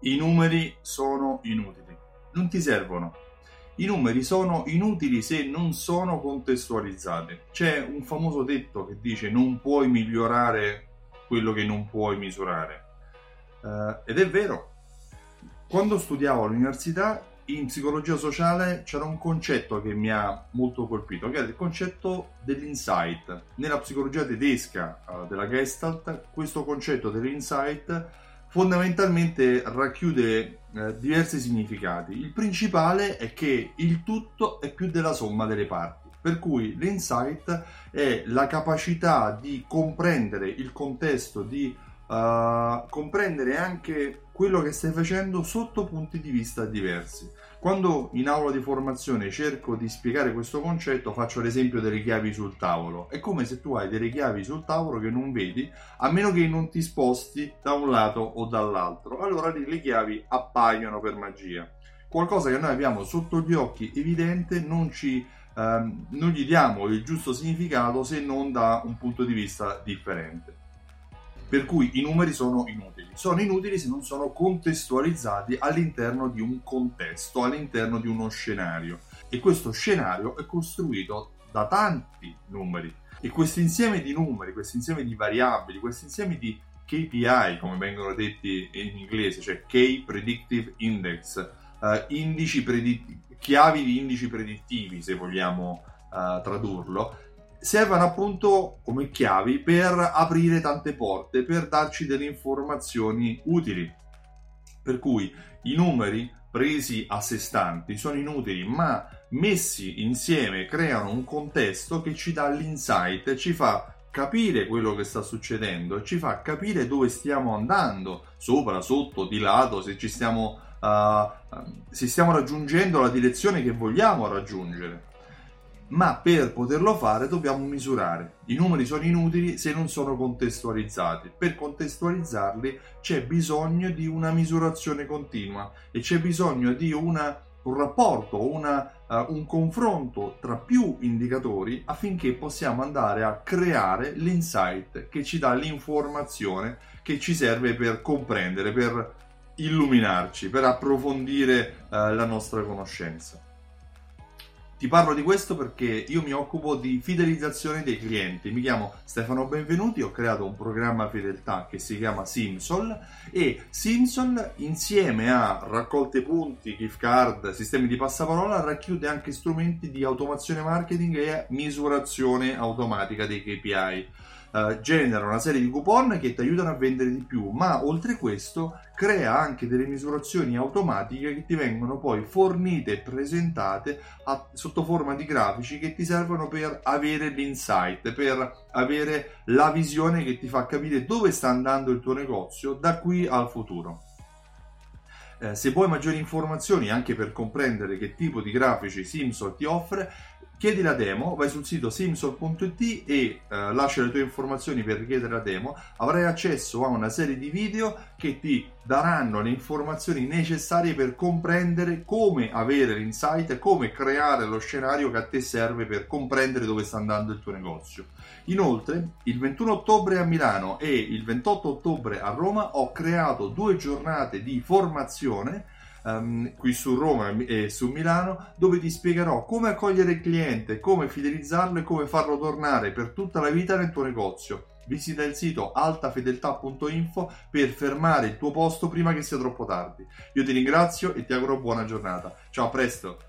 I numeri sono inutili, non ti servono. I numeri sono inutili se non sono contestualizzati. C'è un famoso detto che dice non puoi migliorare quello che non puoi misurare. Uh, ed è vero. Quando studiavo all'università in psicologia sociale c'era un concetto che mi ha molto colpito, che era il concetto dell'insight. Nella psicologia tedesca uh, della Gestalt, questo concetto dell'insight fondamentalmente racchiude eh, diversi significati. Il principale è che il tutto è più della somma delle parti, per cui l'insight è la capacità di comprendere il contesto, di uh, comprendere anche quello che stai facendo sotto punti di vista diversi. Quando in aula di formazione cerco di spiegare questo concetto, faccio l'esempio delle chiavi sul tavolo. È come se tu hai delle chiavi sul tavolo che non vedi, a meno che non ti sposti da un lato o dall'altro. Allora lì le chiavi appaiono per magia. Qualcosa che noi abbiamo sotto gli occhi evidente non ci ehm, non gli diamo il giusto significato se non da un punto di vista differente. Per cui i numeri sono inutili. Sono inutili se non sono contestualizzati all'interno di un contesto, all'interno di uno scenario. E questo scenario è costruito da tanti numeri. E questo insieme di numeri, questo insieme di variabili, questo insieme di KPI, come vengono detti in inglese, cioè Key Predictive Index, uh, indici preditti, chiavi di indici predittivi, se vogliamo uh, tradurlo, servono appunto come chiavi per aprire tante porte, per darci delle informazioni utili. Per cui i numeri presi a sé stanti sono inutili, ma messi insieme creano un contesto che ci dà l'insight, ci fa capire quello che sta succedendo, ci fa capire dove stiamo andando, sopra, sotto, di lato, se ci stiamo, uh, se stiamo raggiungendo la direzione che vogliamo raggiungere ma per poterlo fare dobbiamo misurare. I numeri sono inutili se non sono contestualizzati. Per contestualizzarli c'è bisogno di una misurazione continua e c'è bisogno di una, un rapporto, una, uh, un confronto tra più indicatori affinché possiamo andare a creare l'insight che ci dà l'informazione che ci serve per comprendere, per illuminarci, per approfondire uh, la nostra conoscenza. Ti parlo di questo perché io mi occupo di fidelizzazione dei clienti. Mi chiamo Stefano Benvenuti, ho creato un programma fedeltà che si chiama Simsol e Simsol insieme a raccolte punti, gift card, sistemi di passaparola racchiude anche strumenti di automazione marketing e misurazione automatica dei KPI uh, genera una serie di coupon che ti aiutano a vendere di più, ma oltre questo crea anche delle misurazioni automatiche che ti vengono poi fornite e presentate a, sotto forma di grafici che ti servono per avere l'insight, per avere la visione che ti fa capire dove sta andando il tuo negozio da qui al futuro. Eh, se vuoi maggiori informazioni anche per comprendere che tipo di grafici Simsol ti offre, Chiedi la demo, vai sul sito simsol.it e eh, lascia le tue informazioni per richiedere la demo. Avrai accesso a una serie di video che ti daranno le informazioni necessarie per comprendere come avere l'insight e come creare lo scenario che a te serve per comprendere dove sta andando il tuo negozio. Inoltre, il 21 ottobre a Milano e il 28 ottobre a Roma ho creato due giornate di formazione um, qui su Roma e su Milano, dove ti spiegherò come accogliere il cliente, come fidelizzarlo e come farlo tornare per tutta la vita nel tuo negozio. Visita il sito altafedeltà.info per fermare il tuo posto prima che sia troppo tardi. Io ti ringrazio e ti auguro buona giornata. Ciao, a presto!